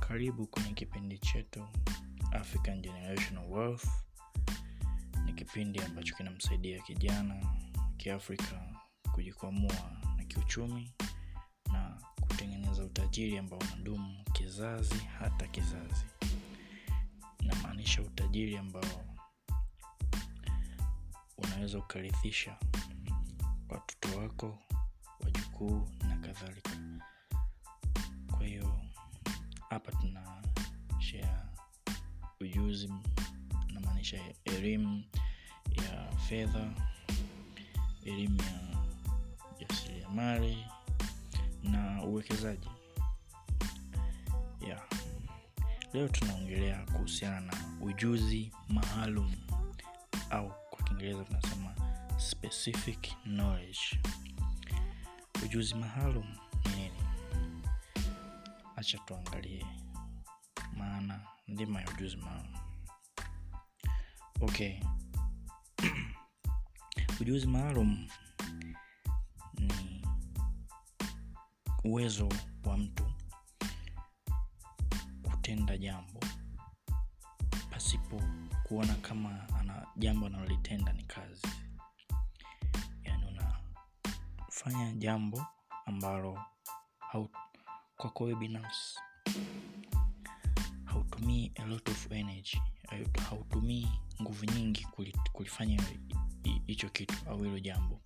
karibu kwenye kipindi chetu african generational wealth. Ni kipindi ambacho kinamsaidia kijana kiafrika kujikwamua na kiuchumi na kutengeneza utajiri ambao unadumu kizazi hata kizazi. Inamaanisha utajiri ambao unaweza ukarithisha watoto wako wajukuu na kadhalika namaanisha elimu ya fedha elimu ya jasiriamali na uwekezaji. Yeah. leo tunaongelea kuhusiana na ujuzi maalum au kwa kiingereza tunasema specific knowledge. Ujuzi maalum ni nini? Acha tuangalie maana ndima ya ujuzi maalum okay. Ujuzi maalum ni uwezo wa mtu kutenda jambo. Pasipo kuona kama ana jambo analolitenda ni kazi. Yaani unafanya jambo ambalo kwako wewe binafsi hautumii a lot of energy hautumii nguvu nyingi kulifanya hicho kitu au hilo jambo.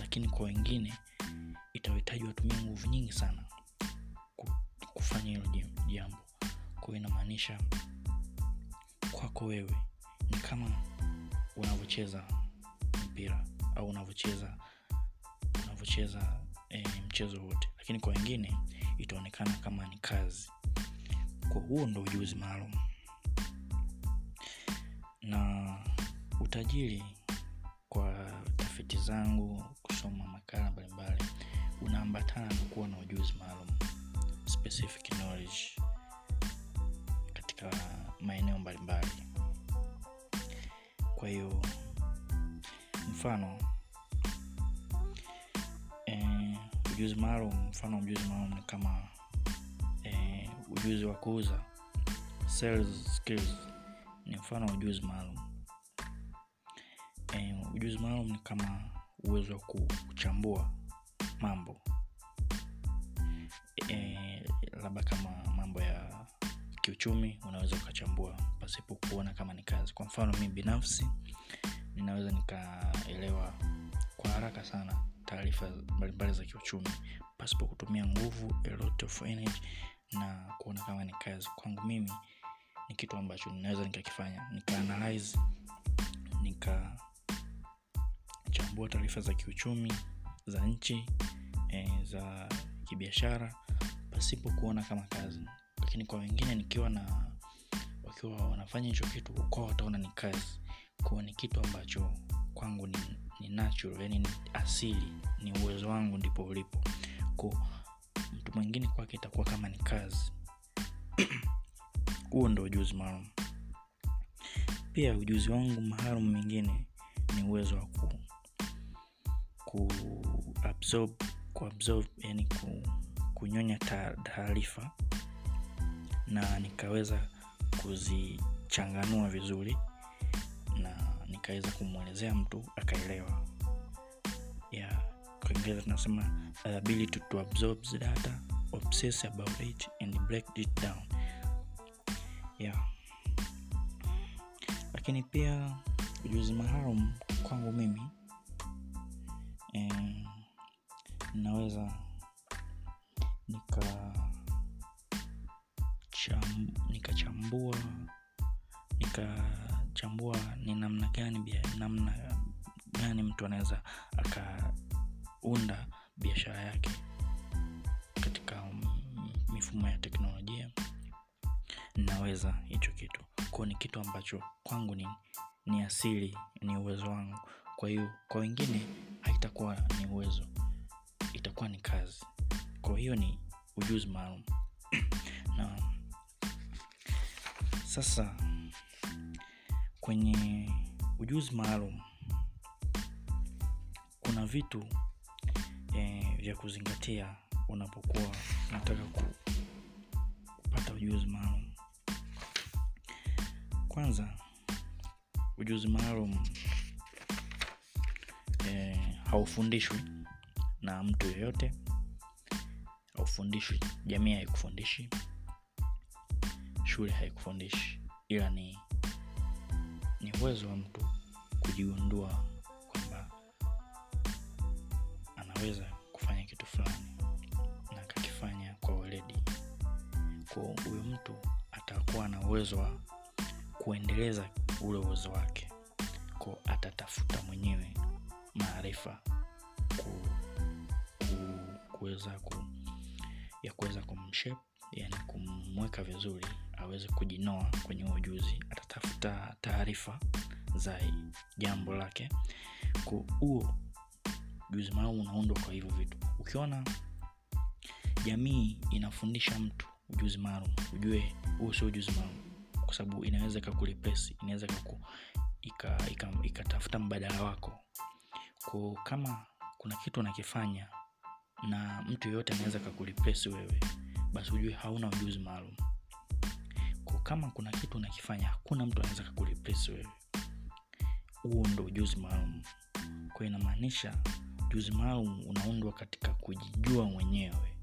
Lakini kwa wengine itawahitaji watumie nguvu nyingi sana kufanya hilo jambo. Kwao inamaanisha kwako wewe ni kama unavyocheza mpira au unavyocheza unavyocheza e, mchezo wote. Lakini kwa wengine itaonekana kama ni kazi kwa huo ndo ujuzi maalum. Na utajiri kwa tafiti zangu kusoma makala mbalimbali unaambatana na kuwa na ujuzi maalum specific knowledge katika maeneo mbalimbali. Kwa hiyo mfano e, ujuzi maalum mfano ujuzi maalum ni kama ujuzi wa kuuza sales skills. Ni mfano wa ujuzi maalum. E, ujuzi maalum ni kama uwezo wa kuchambua mambo. E, labda kama mambo ya kiuchumi unaweza ukachambua pasipo kuona kama ni kazi. Kwa mfano mi binafsi ninaweza nikaelewa kwa haraka sana taarifa mbalimbali za kiuchumi pasipo kutumia nguvu a lot of energy na kuona kama ni kazi. Kwangu mimi ni kitu ambacho ninaweza nikakifanya. Nikaanalyze nikachambua taarifa za kiuchumi za nchi e, za kibiashara pasipo kuona kama kazi. Lakini kwa wengine nikiwa na wakiwa wanafanya hicho kitu kwao wataona ni kazi. Kuwa ni kitu ambacho kwangu ni, ni natural yani ni asili ni uwezo wangu ndipo ulipo. Mtu mwingine kwake itakuwa kama ni kazi. Huo ndo ujuzi maalum. Pia ujuzi wangu maalum mwingine ni uwezo wa ku, ku absorb, ku absorb yani ku, kunyonya taarifa na nikaweza kuzichanganua vizuri na nikaweza kumwelezea mtu akaelewa. Yeah, kwa Kiingereza tunasema ability to absorb the data obsess about it and break it down yeah. lakini pia ujuzi maalum kwangu mimi eh, naweza nika cham, nikachambua nikachambua ni namna gani namna gani mtu anaweza akaunda biashara yake katika mifumo ya teknolojia. Naweza hicho kitu. Kwao ni kitu ambacho kwangu ni, ni asili ni uwezo wangu. Kwa hiyo kwa wengine haitakuwa ni uwezo itakuwa ni kazi. Kwa hiyo ni ujuzi maalum. Na sasa kwenye ujuzi maalum kuna vitu vya kuzingatia unapokuwa unataka kupata ujuzi maalum. Kwanza ujuzi maalum eh, haufundishwi na mtu yoyote haufundishwi jamii haikufundishi shule haikufundishi ila ni ni uwezo wa mtu kujigundua kwamba anaweza ko huyu mtu atakuwa na uwezo wa kuendeleza ule uwezo wake. Ko atatafuta mwenyewe maarifa ku, ku, kuweza ku, ya kuweza kumshape yani kumweka vizuri aweze kujinoa kwenye ujuzi. Atatafuta taarifa za jambo lake. Ko huo ujuzi maalum unaundwa kwa hivyo vitu. Ukiona jamii inafundisha mtu ujuzi maalum. Ujue huu sio ujuzi maalum kwa sababu inaweza ikakuripesi inaweza ikatafuta ika, ika, ika mbadala wako. Ko kama kuna kitu unakifanya na mtu yeyote anaweza kakuripesi wewe basi ujue hauna ujuzi maalum. Ko kama kuna kitu unakifanya hakuna mtu anaweza kakuripesi wewe huo ndo ujuzi maalum. Kwa inamaanisha ujuzi maalum unaundwa katika kujijua mwenyewe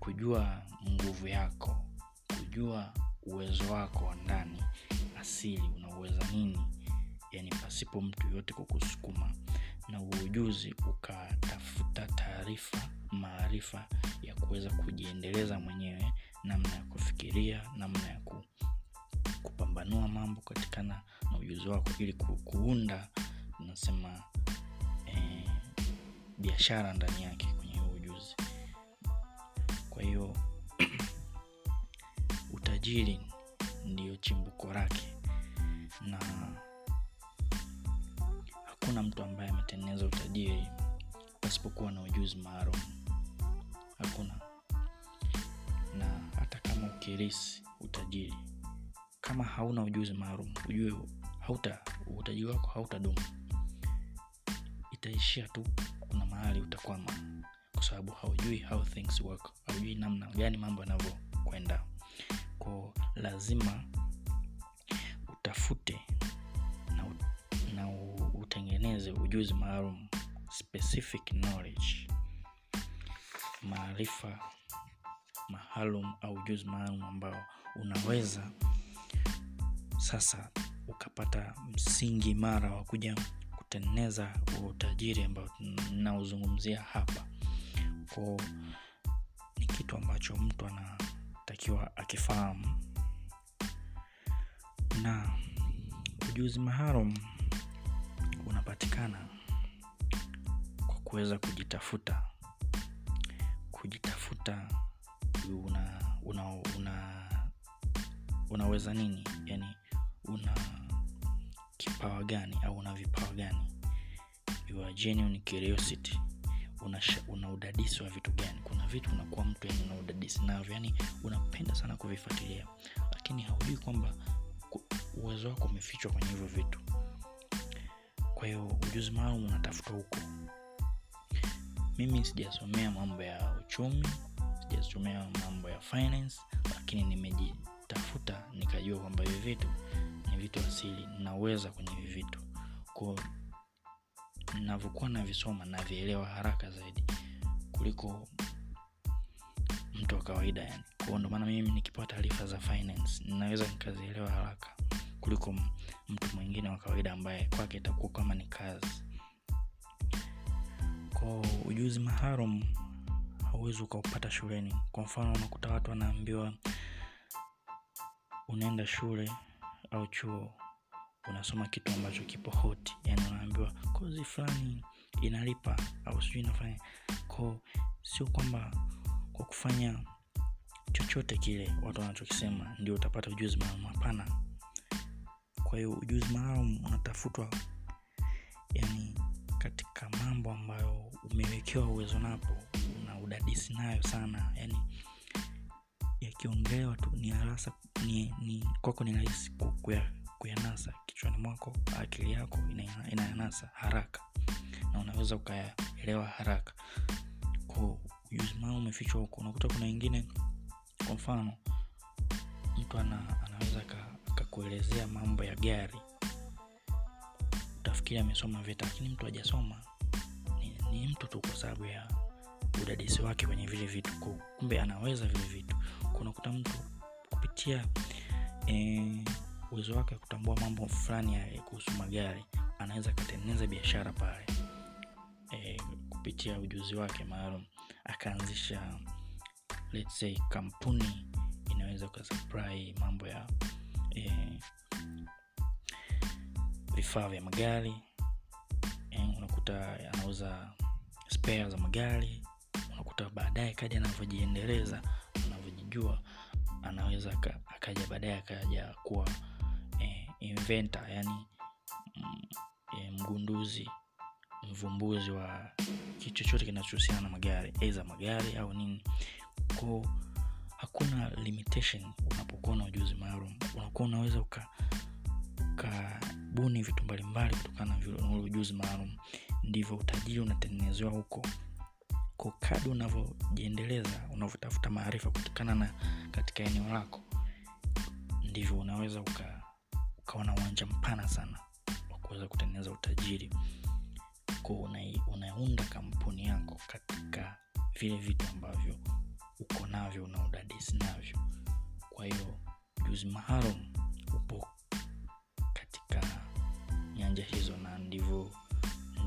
kujua nguvu yako kujua uwezo wako wa ndani asili unauweza nini yani pasipo mtu yoyote kukusukuma na uujuzi ukatafuta taarifa maarifa ya kuweza kujiendeleza mwenyewe namna ya kufikiria namna ya ku, kupambanua mambo katikana na ujuzi wako ili ku, kuunda unasema eh, biashara ndani yake utajiri ndiyo chimbuko lake. Na hakuna mtu ambaye ametengeneza utajiri pasipokuwa na ujuzi maalum. Hakuna. Na hata kama ukirisi utajiri kama hauna ujuzi maalum ujue hauta utajiri wako hautadumu. Itaishia tu kuna mahali utakwama kwa sababu haujui how things work haujui namna gani mambo yanavyokwenda ko lazima utafute na, na utengeneze ujuzi maalum specific knowledge maarifa maalum au ujuzi maalum ambao unaweza sasa ukapata msingi imara wa kuja kutengeneza utajiri ambao nauzungumzia hapa. Ko ni kitu ambacho mtu anatakiwa akifahamu. Na ujuzi maharum unapatikana kwa kuweza kujitafuta. Kujitafuta una, una, una unaweza nini? Yani una kipawa gani au una vipawa gani? Your genuine curiosity una, udadisi wa vitu gani. Kuna vitu unakuwa mtu yani una udadisi navyo yani unapenda sana kuvifuatilia. Lakini haujui kwamba uwezo wako umefichwa kwenye hivyo vitu. Kwa hiyo ujuzi maalum unatafuta huko. Mimi sijasomea mambo ya uchumi sijasomea mambo ya finance lakini nimejitafuta nikajua kwamba hivi vitu ni vitu asili naweza kwenye hivi vitu. Ko navyokuwa navisoma navielewa haraka zaidi kuliko mtu wa kawaida yani. Kwao ndo maana mimi nikipewa taarifa za finance ninaweza nikazielewa haraka kuliko mtu mwingine wa kawaida ambaye kwake itakuwa kama ni kazi. Ko ujuzi maharum hauwezi ukaupata shuleni. Kwa mfano unakuta watu wanaambiwa unaenda shule au chuo unasoma kitu ambacho kipo hoti yani unaambiwa kozi fulani inalipa au sijui inafanya. Ko sio kwamba kwa kufanya chochote kile watu wanachokisema ndio utapata ujuzi maalum hapana. Kwa hiyo ujuzi maalum unatafutwa yani katika mambo ambayo umewekewa uwezo napo una udadisi nayo sana yani yakiongelewa tu ni harasa ni, ni kwako ni rahisi kuya, kuyanasa. Kichwani mwako akili yako inayanasa haraka. Na unaweza ukayaelewa haraka. Ko ujuzi umefichwa huko unakuta kuna wengine kwa mfano mtu ana, anaweza akakuelezea mambo ya gari. Utafikiri amesoma vita lakini mtu hajasoma. Ni, ni mtu tu kwa sababu ya udadisi wake kwenye vile vitu. Kumbe anaweza vile vitu. Kunakuta mtu kupitia e, uwezo wake wa kutambua mambo fulani kuhusu magari anaweza akatengeneza biashara pale e, kupitia ujuzi wake maalum akaanzisha let's say kampuni inaweza ukasupply mambo ya e, vifaa vya magari e, unakuta anauza spare za magari unakuta baadaye kadi anavyojiendeleza anavyojijua anaweza akaja baadaye akaja kuwa eh, inventor yani mm, eh, mgunduzi mvumbuzi wa kitu chochote kinachohusiana na magari aidha magari au nini. Ko hakuna limitation unapokuwa na ujuzi maalum. Unakuwa unaweza uka ukabuni vitu mbalimbali kutokana na ule ujuzi maalum. Ndivyo utajiri unatengenezewa huko ko kadi unavyojiendeleza unavyotafuta maarifa kutokana na katika eneo lako ndivyo unaweza uka, ukawa na uwanja mpana sana wa kuweza kutengeneza utajiri. Ko unaunda kampuni yako katika vile vitu ambavyo uko navyo na udadisi navyo. Kwa hiyo ujuzi maalum upo katika nyanja hizo na ndivyo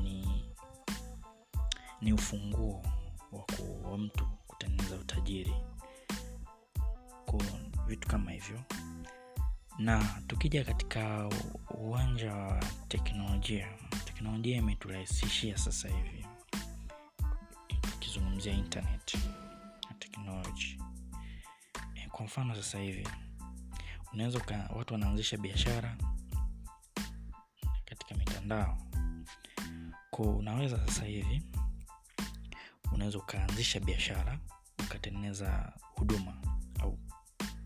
ni ni ufunguo wa, wa mtu kutengeneza utajiri. Ko vitu kama hivyo. Na tukija katika uwanja wa teknolojia. Teknolojia imeturahisishia sasa hivi. Tukizungumzia internet na teknoloji e, kwa mfano sasa hivi. Unaweza watu wanaanzisha biashara katika mitandao. Ko unaweza sasa hivi unaweza ukaanzisha biashara ukatengeneza huduma au,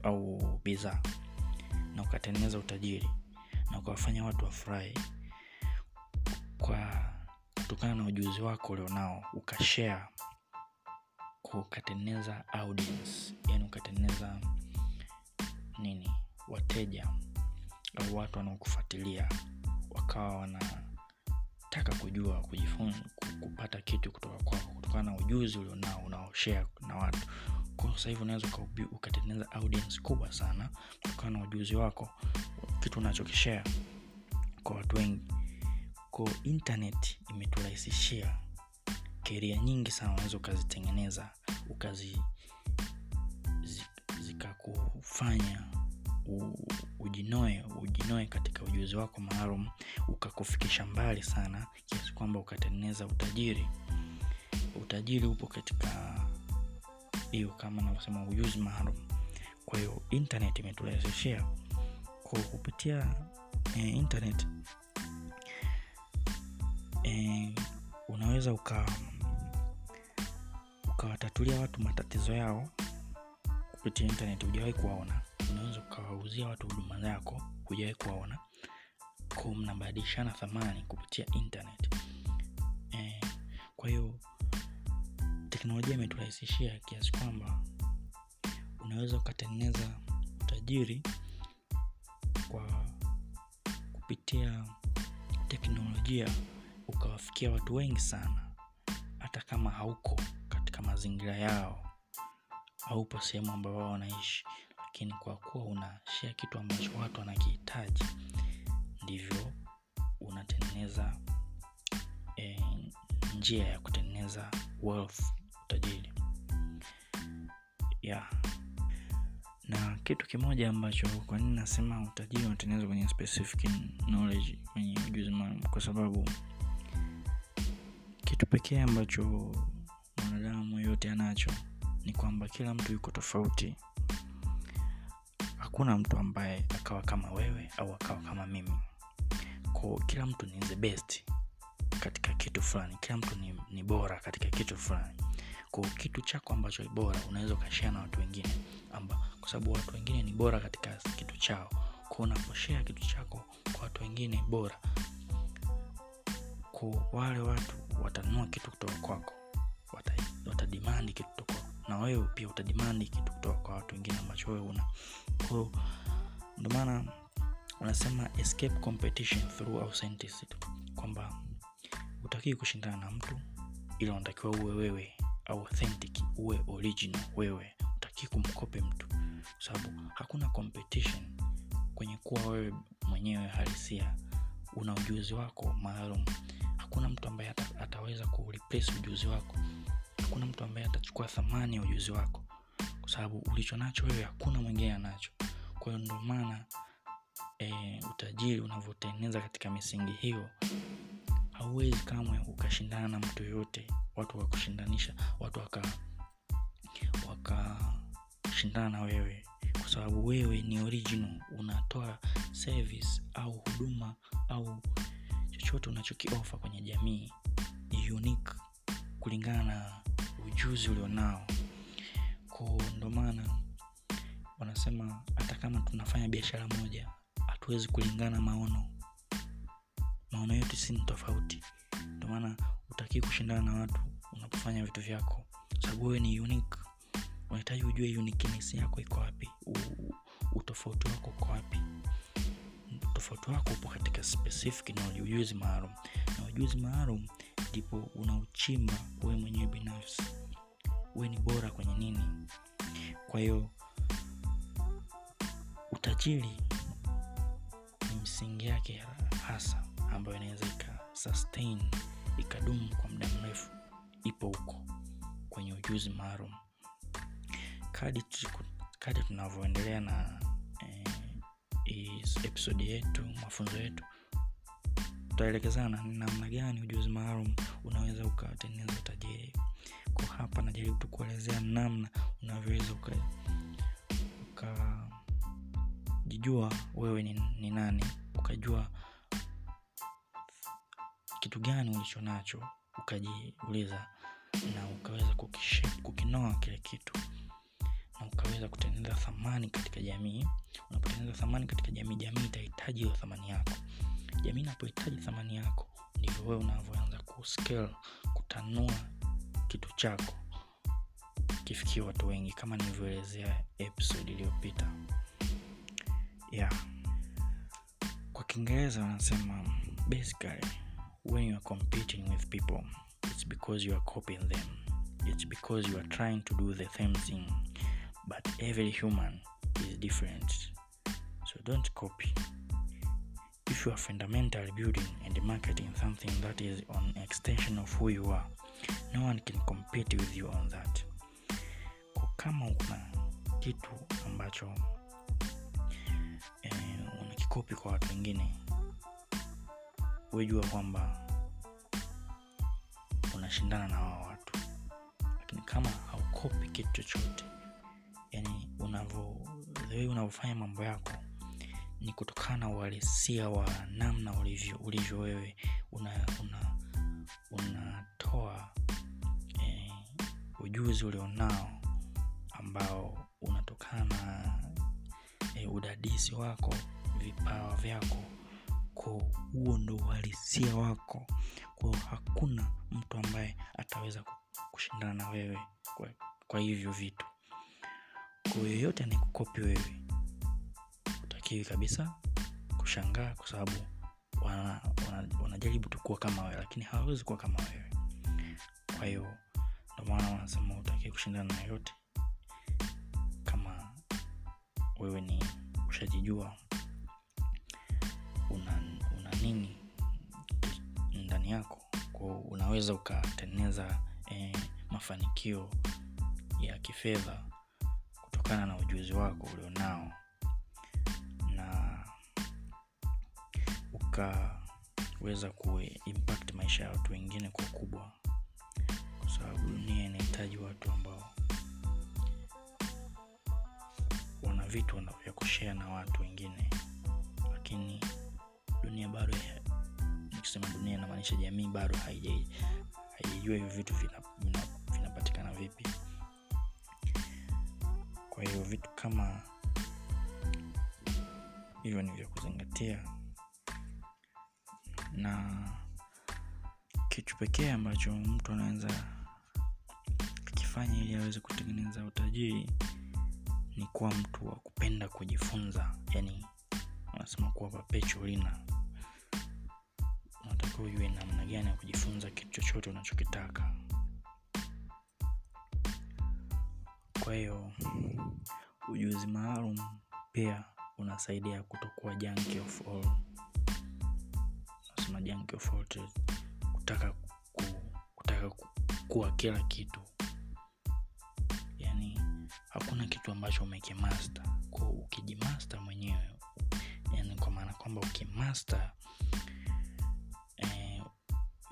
au bidhaa na ukatengeneza utajiri na ukawafanya watu wafurahi kwa kutokana na ujuzi wako ulionao ukashare ukatengeneza audience yani ukatengeneza nini wateja au watu wanaokufuatilia wakawa wanataka kujua kujifunza kupata kitu kutoka kwako kutokana na ujuzi ulionao unaoshare na watu. Kwa sasa unaweza ukatengeneza audience kubwa sana kutokana na ujuzi wako kitu unachokishare kwa watu wengi. Ko internet imeturahisishia keria nyingi sana unaweza ukazitengeneza ukazi zikakufanya ujinoe ujinoe katika ujuzi wako maalum ukakufikisha mbali sana kiasi kwamba ukatengeneza utajiri utajiri upo katika hiyo kama navyosema ujuzi maalum. Kwa hiyo internet imeturahisishia kwa kupitia e, internet e, unaweza uka ukawatatulia watu matatizo yao kupitia internet. Hujawahi kuwaona. Unaweza ukawauzia watu huduma zako hujawahi kuwaona. Ko mnabadilishana thamani kupitia internet. E, kwa hiyo teknolojia imeturahisishia kiasi kwamba unaweza ukatengeneza utajiri kwa kupitia teknolojia ukawafikia watu wengi sana hata kama hauko katika mazingira yao haupo sehemu ambayo wao wanaishi. Lakini kwa kuwa unashia kitu ambacho watu wanakihitaji ndivyo unatengeneza e, njia ya kutengeneza wealth utajiri. Yeah. Na kitu kimoja ambacho kwa nini nasema utajiri unatengenezwa kwenye specific knowledge kwenye ujuzi maalum? Kwa sababu kitu pekee ambacho mwanadamu yote anacho ni kwamba kila mtu yuko tofauti. Hakuna mtu ambaye akawa kama wewe au akawa kama mimi. Ko kila mtu ni the best katika kitu fulani. Kila mtu ni, ni bora katika kitu fulani ko kitu chako ambacho ni bora unaweza ukashea na watu wengine kwa sababu watu wengine ni bora katika kitu chao. Ko unaposhea kitu chako kwa watu wengine bora. Ko wale watu watanunua kitu kutoka kwako watadimandi wata kitu na wewe pia utadimandi kitu kutoka kwa watu wengine ambacho wewe una. Kwao ndio unasema escape competition through kwamba utakii kushindana na mtu ila unatakiwa uwe wewe authentic uwe original wewe utaki kumkope mtu. Kwa sababu hakuna competition kwenye kuwa wewe mwenyewe halisia. Una ujuzi wako maalum. Hakuna mtu ambaye ata, ataweza kureplace ujuzi wako. Hakuna mtu ambaye atachukua thamani ya ujuzi wako. Kwa sababu ulicho nacho wewe hakuna mwingine anacho. Kwa hiyo ndio maana e, utajiri unavyotengeneza katika misingi hiyo hauwezi kamwe ukashindana na mtu yoyote. Watu wakushindanisha watu waka wakashindana na wewe. Kwa sababu wewe ni original unatoa service au huduma au chochote unachokiofa kwenye jamii ni unique kulingana na ujuzi ulionao. Ko ndo maana wanasema hata kama tunafanya biashara moja hatuwezi kulingana maono maono yetu si ni tofauti. Ndio maana utakii kushindana na watu unapofanya vitu vyako. Sababu wewe ni unique. Unahitaji ujue uniqueness yako iko wapi. Utofauti wako uko wapi. Utofauti wako upo katika specific na ujuzi maalum. Na ujuzi maalum ndipo unauchimba wewe mwenyewe binafsi. Wewe ni bora kwenye nini? Kwa hiyo utajiri ni msingi yake hasa ambayo inaweza ika sustain ikadumu kwa muda mrefu ipo huko kwenye ujuzi maalum. Kadi kadi tunavyoendelea na eh, episodi yetu mafunzo yetu tutaelekezana ni namna gani ujuzi maalum unaweza ukatengeneza tajiri. Kwa hapa najaribu tu kuelezea namna unavyoweza uka, ukajijua wewe ni, ni nani ukajua kitu gani ulicho nacho ukajiuliza na ukaweza kukinoa kile kitu na ukaweza kutengeneza thamani katika jamii. Unapotengeneza thamani katika jamii jamii itahitaji hiyo thamani yako. Jamii inapohitaji thamani yako ndivyo wewe unavyoanza kuscale kutanua kitu chako. Kifikia watu wengi kama nilivyoelezea episode iliyopita. Yeah. kwa kiingereza wanasema basically when you are competing with people it's because you are copying them. It's because you are trying to do the same thing but every human is different. So don't copy. If you are fundamentally building and marketing something that is an extension of who you are no one can compete with you on that. Kwa kama una kitu ambacho eh, unakikopi kwa watu wengine wejua kwamba unashindana na wao watu lakini kama haukopi kitu chochote yani unavyo unavyofanya mambo yako ni kutokana na uhalisia wa namna ulivyo ulivyo wewe una una unatoa eh, ujuzi ulionao ambao unatokana na eh, udadisi wako vipawa vyako ko huo ndo uhalisia wako kwao hakuna mtu ambaye ataweza ku- kushindana na wewe kwa, hivyo vitu. Kwa yoyote anayekukopi wewe. Utakiwi kabisa kushangaa kwa sababu wanajaribu wana, wana tu kama wewe lakini hawawezi kuwa kama wewe. Kwa hiyo maana wanasema utakiwi kushindana na yoyote kama wewe ni ushajijua una, una nini ndani yako. Kwa unaweza ukatengeneza eh, mafanikio ya kifedha kutokana na ujuzi wako ulionao na ukaweza kuimpact maisha ya watu wengine kwa kubwa. Kwa sababu dunia inahitaji watu ambao wana vitu vya kushea na watu wengine lakini dunia bado nikisema dunia inamaanisha jamii bado haijajua hivyo vitu vinapatikana vina, vina vipi. Kwa hiyo vitu kama hivyo ni vya kuzingatia. Na kitu pekee ambacho mtu anaweza akifanya ili aweze kutengeneza utajiri ni kuwa mtu wa kupenda kujifunza. Yani wanasema kuwa perpetual unatakiwa ujue namna gani ya kujifunza kitu chochote unachokitaka. Kwa hiyo ujuzi maalum pia unasaidia kutokuwa junkie of all. Nasema junkie of all kutaka ku, kutaka ku, kuwa kila kitu. Yani hakuna kitu ambacho umekimasta ko ukijimasta mwenyewe yani kwa maana kwamba ukimasta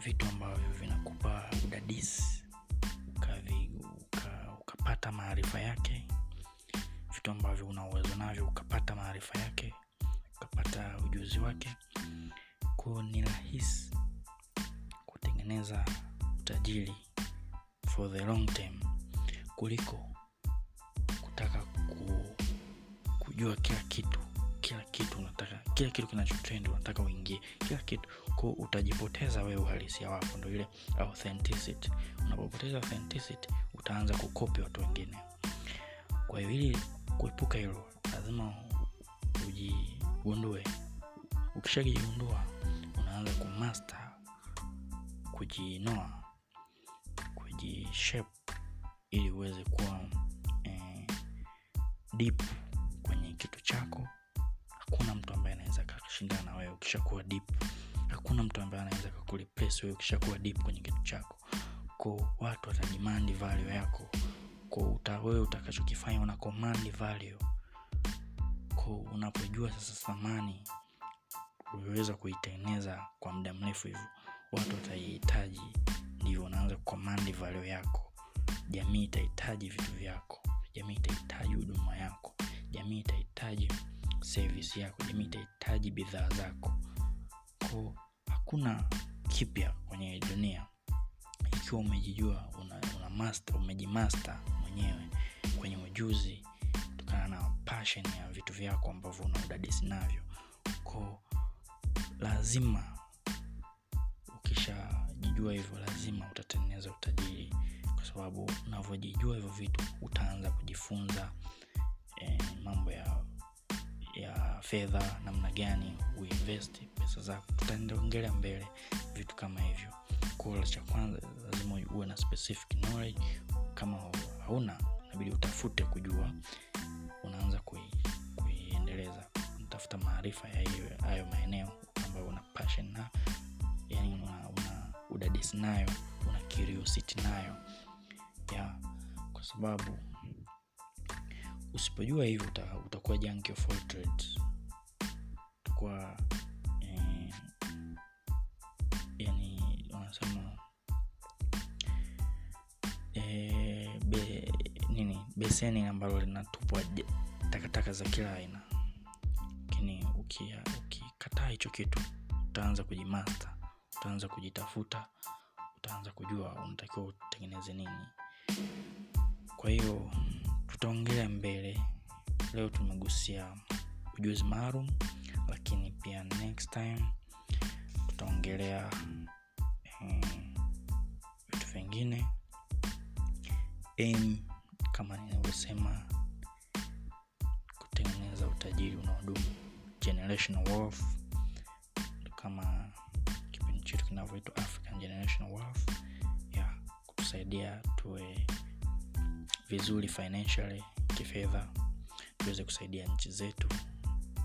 vitu ambavyo vinakupa udadisi ukapata maarifa yake vitu ambavyo una uwezo navyo ukapata maarifa yake ukapata ujuzi wake. Ko ni rahisi kutengeneza utajiri for the long term kuliko kutaka ku, kujua kila kitu kila kitu unataka kila kitu kinachotrend unataka uingie kila kitu. Ko utajipoteza wewe uhalisia wako ndo ile authenticity. Unapopoteza authenticity utaanza kukopi watu wengine. Kwa hiyo ili kuepuka hilo lazima ujigundue ukishajigundua unaanza kumaster kujinoa kujishape ili uweze kuwa eh, deep kwenye kitu chako hakuna mtu ambaye anaweza kakashindana na wewe ukishakuwa deep. Hakuna mtu ambaye anaweza kakureplace wewe ukishakuwa deep kwenye kitu chako. Ko watu watadimandi value yako. Ko wewe utakachokifanya una command value. Ko unapojua sasa thamani uliweza kuitengeneza kwa muda mrefu hivyo. Watu wataihitaji ndivyo unaanza kukomandi value yako. Jamii itahitaji vitu vyako. Jamii itahitaji huduma yako. Jamii itahitaji service yako jamii itahitaji bidhaa zako. Ko hakuna kipya kwenye dunia. Ikiwa umejijua una, una master, umejimaster mwenyewe kwenye ujuzi kutokana na passion ya vitu vyako ambavyo una udadisi navyo. Ko lazima ukishajijua hivyo lazima utatengeneza utajiri. Kwa sababu unavyojijua hivyo vitu utaanza kujifunza eh, mambo ya ya fedha namna gani uinvest pesa zako. Tutaendelea mbele vitu kama hivyo. Kwa cha kwanza lazima uwe na specific knowledge. Kama hauna inabidi utafute kujua unaanza kui, kuiendeleza. Unatafuta maarifa ya hayo maeneo ambayo una passion na yani una, una udadisi nayo una curiosity nayo. Ya kwa sababu usipojua hivyo uta, utakuwa junkie of all trades. Utakuwa eh, yani wanasema eh, be, nini beseni ambalo linatupwa takataka za kila aina. Lakini ukikataa hicho kitu utaanza kujimasta utaanza kujitafuta utaanza kujua unatakiwa utengeneze nini. Kwa hiyo tutaongelea mbele. Leo tumegusia ujuzi maalum lakini pia next time tutaongelea vitu um, vingine kama ninavyosema kutengeneza utajiri unaodumu. Generational wealth kama kipindi chetu kinavyoitwa african generational wealth. Ya kutusaidia tuwe vizuri financially kifedha tuweze kusaidia nchi zetu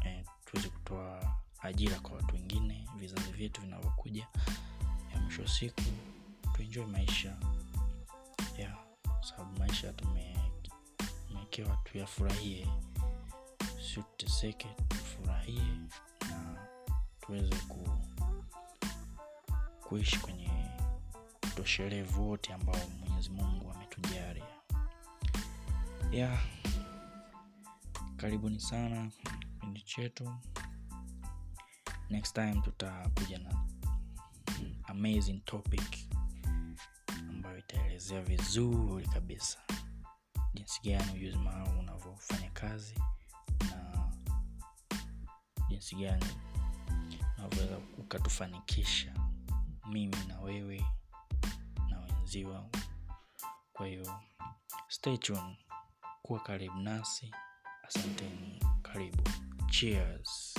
eh, tuweze kutoa ajira kwa watu wengine vizazi vyetu vinavyokuja ya mwisho wa siku tuenjoe maisha. Ya sababu maisha tumewekewa tuyafurahie. Sio tuteseke tufurahie na tuweze ku, kuishi kwenye utoshelevu wote ambao mwenyezi mungu ametujaria ya. Karibuni sana kipindi chetu. Next time tutakuja na amazing topic ambayo itaelezea vizuri kabisa. Jinsi gani ujuzi maalum unavyofanya kazi na jinsi gani unavyoweza ukatufanikisha mimi na wewe na wenziwa. Kwa hiyo stay tuned kuwa karibu nasi. Asanteni. Karibu. Cheers